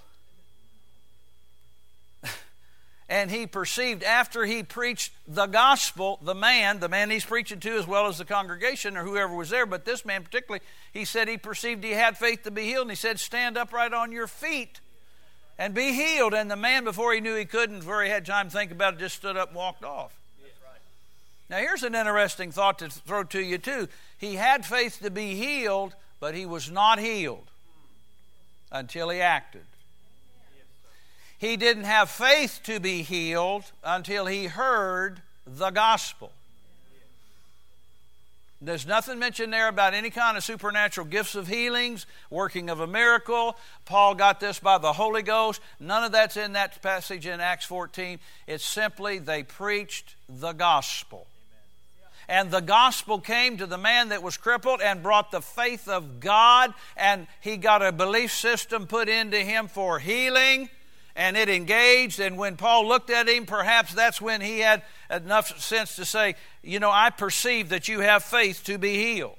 And he perceived after he preached the gospel, the man, the man he's preaching to, as well as the congregation or whoever was there, but this man particularly, he said he perceived he had faith to be healed, and he said, Stand upright on your feet and be healed. And the man, before he knew he couldn't, before he had time to think about it, just stood up and walked off. Now, here's an interesting thought to throw to you, too. He had faith to be healed, but he was not healed until he acted. He didn't have faith to be healed until he heard the gospel. There's nothing mentioned there about any kind of supernatural gifts of healings, working of a miracle. Paul got this by the Holy Ghost. None of that's in that passage in Acts 14. It's simply they preached the gospel. And the gospel came to the man that was crippled and brought the faith of God, and he got a belief system put into him for healing and it engaged. And when Paul looked at him, perhaps that's when he had enough sense to say, You know, I perceive that you have faith to be healed.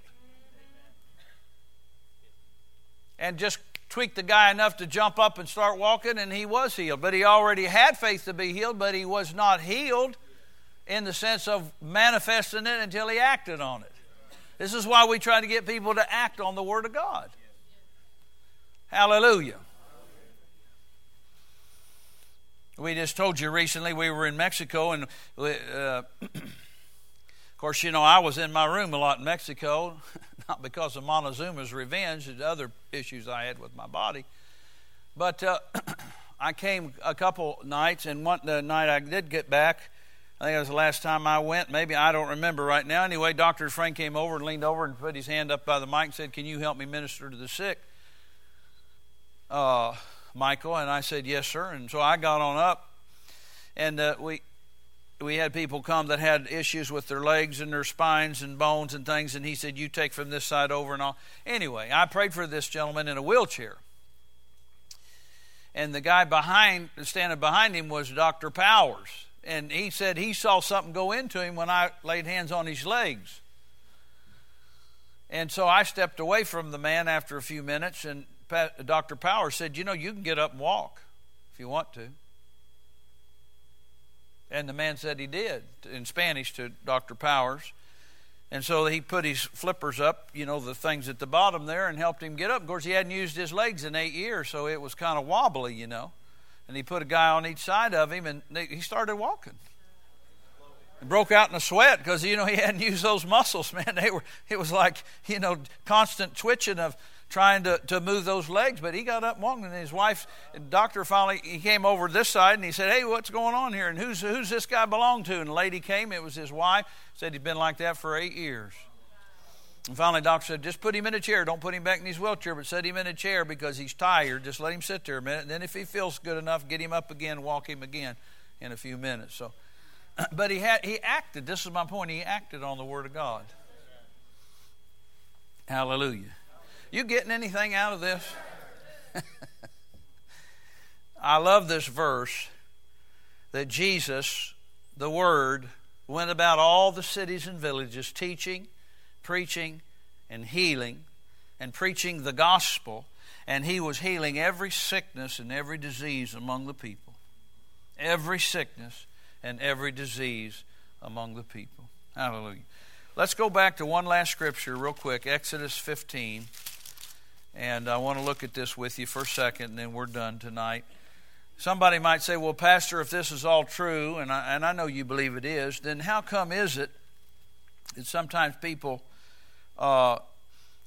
And just tweaked the guy enough to jump up and start walking, and he was healed. But he already had faith to be healed, but he was not healed in the sense of manifesting it until he acted on it. This is why we try to get people to act on the Word of God. Hallelujah. We just told you recently we were in Mexico, and uh, of course, you know, I was in my room a lot in Mexico, not because of Montezuma's revenge and other issues I had with my body, but uh, I came a couple nights, and one the night I did get back, I think it was the last time I went. Maybe I don't remember right now. Anyway, Dr. Frank came over and leaned over and put his hand up by the mic and said, Can you help me minister to the sick? Uh, Michael? And I said, Yes, sir. And so I got on up, and uh, we we had people come that had issues with their legs and their spines and bones and things, and he said, You take from this side over and all. Anyway, I prayed for this gentleman in a wheelchair. And the guy behind, standing behind him, was Dr. Powers. And he said he saw something go into him when I laid hands on his legs. And so I stepped away from the man after a few minutes, and Dr. Power said, You know, you can get up and walk if you want to. And the man said he did in Spanish to Dr. Powers. And so he put his flippers up, you know, the things at the bottom there, and helped him get up. Of course, he hadn't used his legs in eight years, so it was kind of wobbly, you know. And he put a guy on each side of him, and he started walking. And broke out in a sweat because you know he hadn't used those muscles, man. They were it was like you know constant twitching of trying to, to move those legs, but he got up and walked, and his wife, doctor finally, he came over this side and he said, Hey, what's going on here? And who's, who's this guy belong to? And the lady came, it was his wife, said he'd been like that for eight years. And finally, doctor said, Just put him in a chair. Don't put him back in his wheelchair, but set him in a chair because he's tired. Just let him sit there a minute. And then if he feels good enough, get him up again, walk him again in a few minutes. So, but he had he acted. This is my point. He acted on the word of God. Hallelujah. You getting anything out of this? I love this verse that Jesus, the Word, went about all the cities and villages teaching, preaching, and healing, and preaching the gospel, and he was healing every sickness and every disease among the people. Every sickness and every disease among the people. Hallelujah. Let's go back to one last scripture, real quick Exodus 15. And I want to look at this with you for a second, and then we're done tonight. Somebody might say, Well, Pastor, if this is all true, and I, and I know you believe it is, then how come is it that sometimes people uh,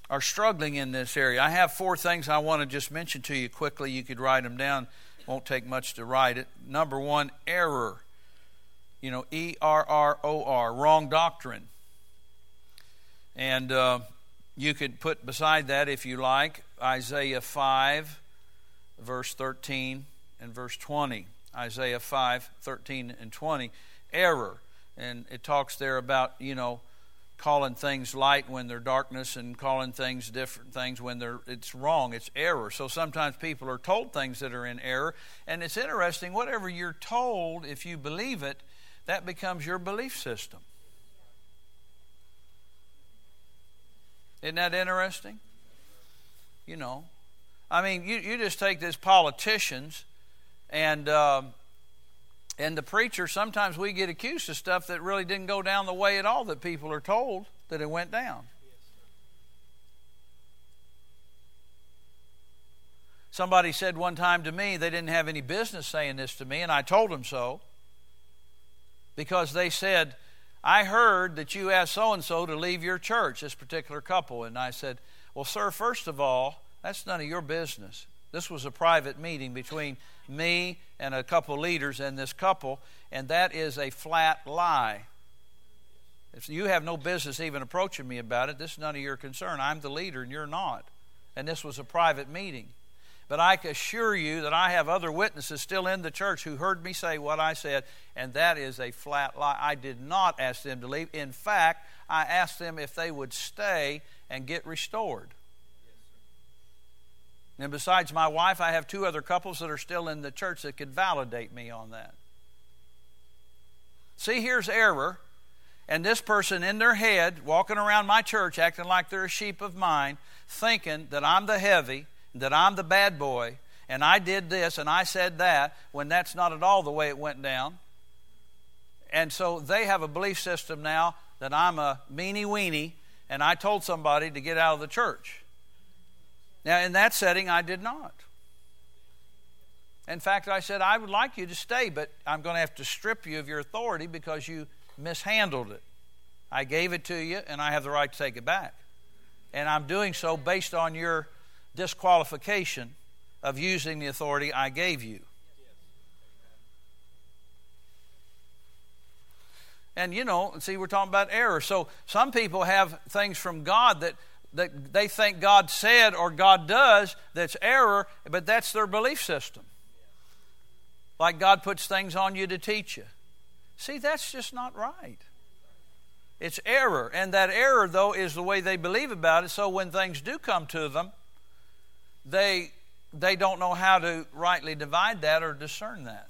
are struggling in this area? I have four things I want to just mention to you quickly. You could write them down, won't take much to write it. Number one, error. You know, E R R O R, wrong doctrine. And uh, you could put beside that, if you like, Isaiah 5, verse 13 and verse 20. Isaiah 5, 13 and 20. Error. And it talks there about, you know, calling things light when they're darkness and calling things different things when they're it's wrong it's error so sometimes people are told things that are in error and it's interesting whatever you're told if you believe it that becomes your belief system Isn't that interesting? You know, I mean, you, you just take these politicians and um, and the preacher. Sometimes we get accused of stuff that really didn't go down the way at all that people are told that it went down. Somebody said one time to me they didn't have any business saying this to me, and I told them so because they said I heard that you asked so and so to leave your church, this particular couple. And I said, Well, sir, first of all, that's none of your business. This was a private meeting between me and a couple leaders and this couple, and that is a flat lie. If you have no business even approaching me about it, this is none of your concern. I'm the leader and you're not. And this was a private meeting. But I assure you that I have other witnesses still in the church who heard me say what I said, and that is a flat lie. I did not ask them to leave. In fact, I asked them if they would stay and get restored. And besides my wife, I have two other couples that are still in the church that could validate me on that. See, here's error. And this person in their head, walking around my church, acting like they're a sheep of mine, thinking that I'm the heavy that I'm the bad boy and I did this and I said that when that's not at all the way it went down. And so they have a belief system now that I'm a meanie weenie and I told somebody to get out of the church. Now, in that setting, I did not. In fact, I said, I would like you to stay, but I'm going to have to strip you of your authority because you mishandled it. I gave it to you, and I have the right to take it back. And I'm doing so based on your disqualification of using the authority I gave you. And you know, see, we're talking about error. So some people have things from God that, that they think God said or God does that's error, but that's their belief system. Like God puts things on you to teach you. See, that's just not right. It's error. And that error, though, is the way they believe about it. So when things do come to them, they, they don't know how to rightly divide that or discern that.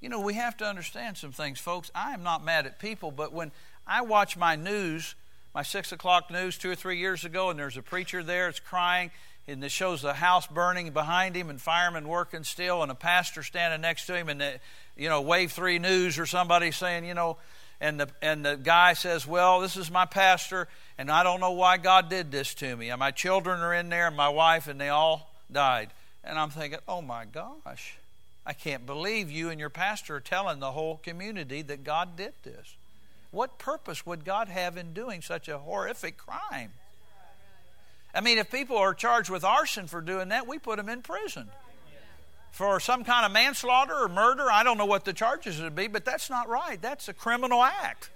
You know, we have to understand some things, folks. I am not mad at people, but when I watch my news, my six o'clock news two or three years ago, and there's a preacher there, it's crying, and it shows the house burning behind him and firemen working still and a pastor standing next to him and the, you know wave 3 news or somebody saying you know and the and the guy says well this is my pastor and i don't know why god did this to me. And my children are in there and my wife and they all died. And i'm thinking oh my gosh i can't believe you and your pastor are telling the whole community that god did this. What purpose would god have in doing such a horrific crime? I mean, if people are charged with arson for doing that, we put them in prison. For some kind of manslaughter or murder, I don't know what the charges would be, but that's not right. That's a criminal act.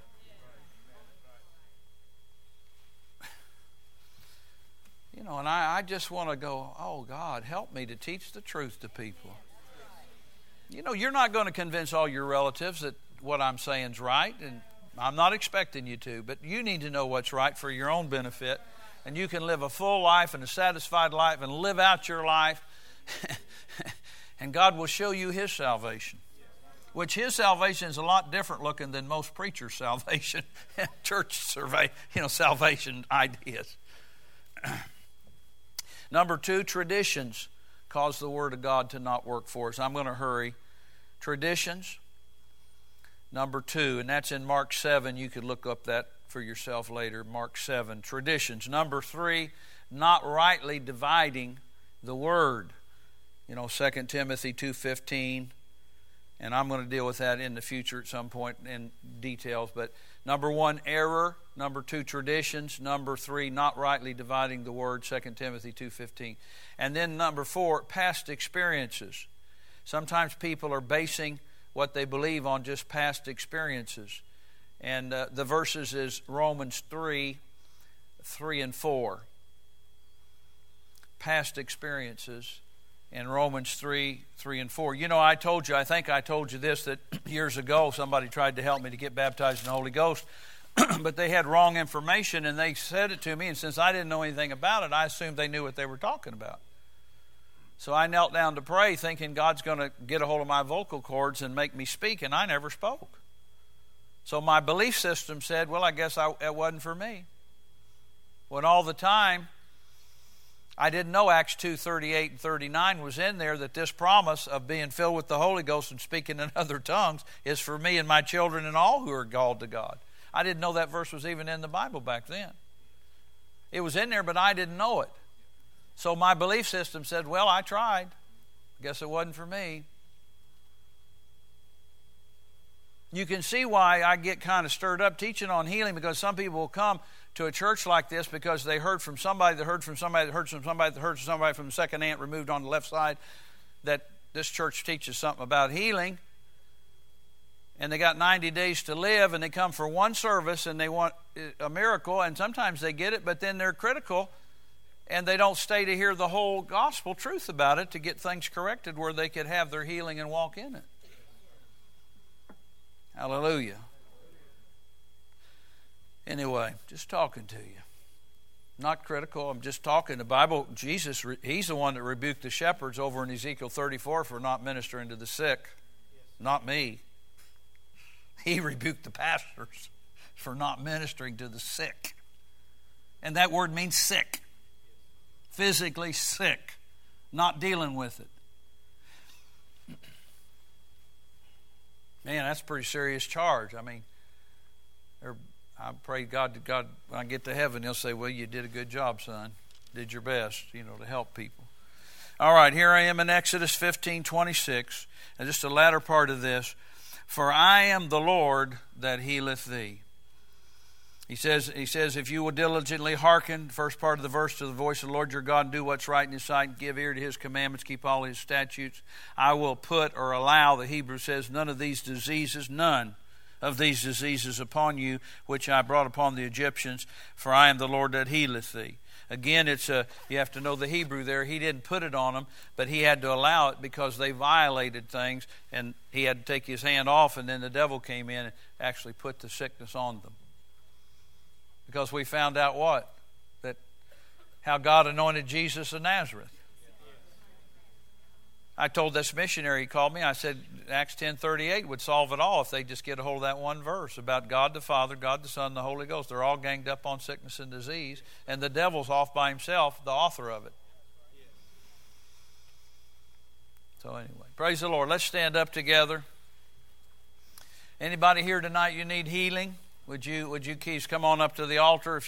You know, and I, I just want to go, oh, God, help me to teach the truth to people. You know, you're not going to convince all your relatives that what I'm saying is right, and I'm not expecting you to, but you need to know what's right for your own benefit and you can live a full life and a satisfied life and live out your life, and God will show you His salvation. Which His salvation is a lot different looking than most preachers' salvation, church survey, you know, salvation ideas. Number two, traditions cause the Word of God to not work for us. I'm going to hurry. Traditions. Number two, and that's in Mark 7. You could look up that for yourself later. Mark 7. Traditions. Number three, not rightly dividing the word. You know, 2 Timothy 2.15. And I'm going to deal with that in the future at some point in details. But number one, error. Number two, traditions. Number three, not rightly dividing the word, 2 Timothy 2.15. And then number four, past experiences. Sometimes people are basing what they believe on just past experiences. And uh, the verses is Romans 3 3 and 4. Past experiences in Romans 3 3 and 4. You know, I told you, I think I told you this, that years ago somebody tried to help me to get baptized in the Holy Ghost, but they had wrong information and they said it to me, and since I didn't know anything about it, I assumed they knew what they were talking about. So I knelt down to pray, thinking God's going to get a hold of my vocal cords and make me speak, and I never spoke. So my belief system said, well, I guess I, it wasn't for me. When all the time, I didn't know Acts 2 38 and 39 was in there that this promise of being filled with the Holy Ghost and speaking in other tongues is for me and my children and all who are called to God. I didn't know that verse was even in the Bible back then. It was in there, but I didn't know it. So my belief system said, well, I tried. I guess it wasn't for me. You can see why I get kind of stirred up teaching on healing because some people will come to a church like this because they heard from somebody that heard from somebody that heard from somebody that heard from somebody from the second aunt removed on the left side that this church teaches something about healing. And they got 90 days to live and they come for one service and they want a miracle and sometimes they get it, but then they're critical and they don't stay to hear the whole gospel truth about it to get things corrected where they could have their healing and walk in it. Hallelujah. Anyway, just talking to you. Not critical. I'm just talking. The Bible, Jesus, He's the one that rebuked the shepherds over in Ezekiel 34 for not ministering to the sick. Not me. He rebuked the pastors for not ministering to the sick. And that word means sick. Physically sick. Not dealing with it. Man, that's a pretty serious charge. I mean, I pray God, God, when I get to heaven, He'll say, "Well, you did a good job, son. Did your best, you know, to help people." All right, here I am in Exodus fifteen twenty six, and just the latter part of this. For I am the Lord that healeth thee. He says, he says, if you will diligently hearken, first part of the verse, to the voice of the Lord your God, and do what's right in his sight, give ear to his commandments, keep all his statutes, I will put or allow, the Hebrew says, none of these diseases, none of these diseases upon you, which I brought upon the Egyptians, for I am the Lord that healeth thee. Again, it's a you have to know the Hebrew there. He didn't put it on them, but he had to allow it because they violated things, and he had to take his hand off, and then the devil came in and actually put the sickness on them. Because we found out what? That how God anointed Jesus of Nazareth. I told this missionary he called me, I said Acts 10:38 would solve it all if they just get a hold of that one verse about God the Father, God the Son, the Holy Ghost. They're all ganged up on sickness and disease, and the devil's off by himself, the author of it. So anyway, praise the Lord. Let's stand up together. Anybody here tonight you need healing? Would you would you please come on up to the altar if you